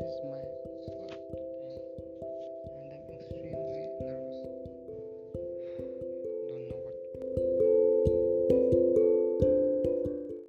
This is my first time and I'm extremely nervous. Don't know what to do.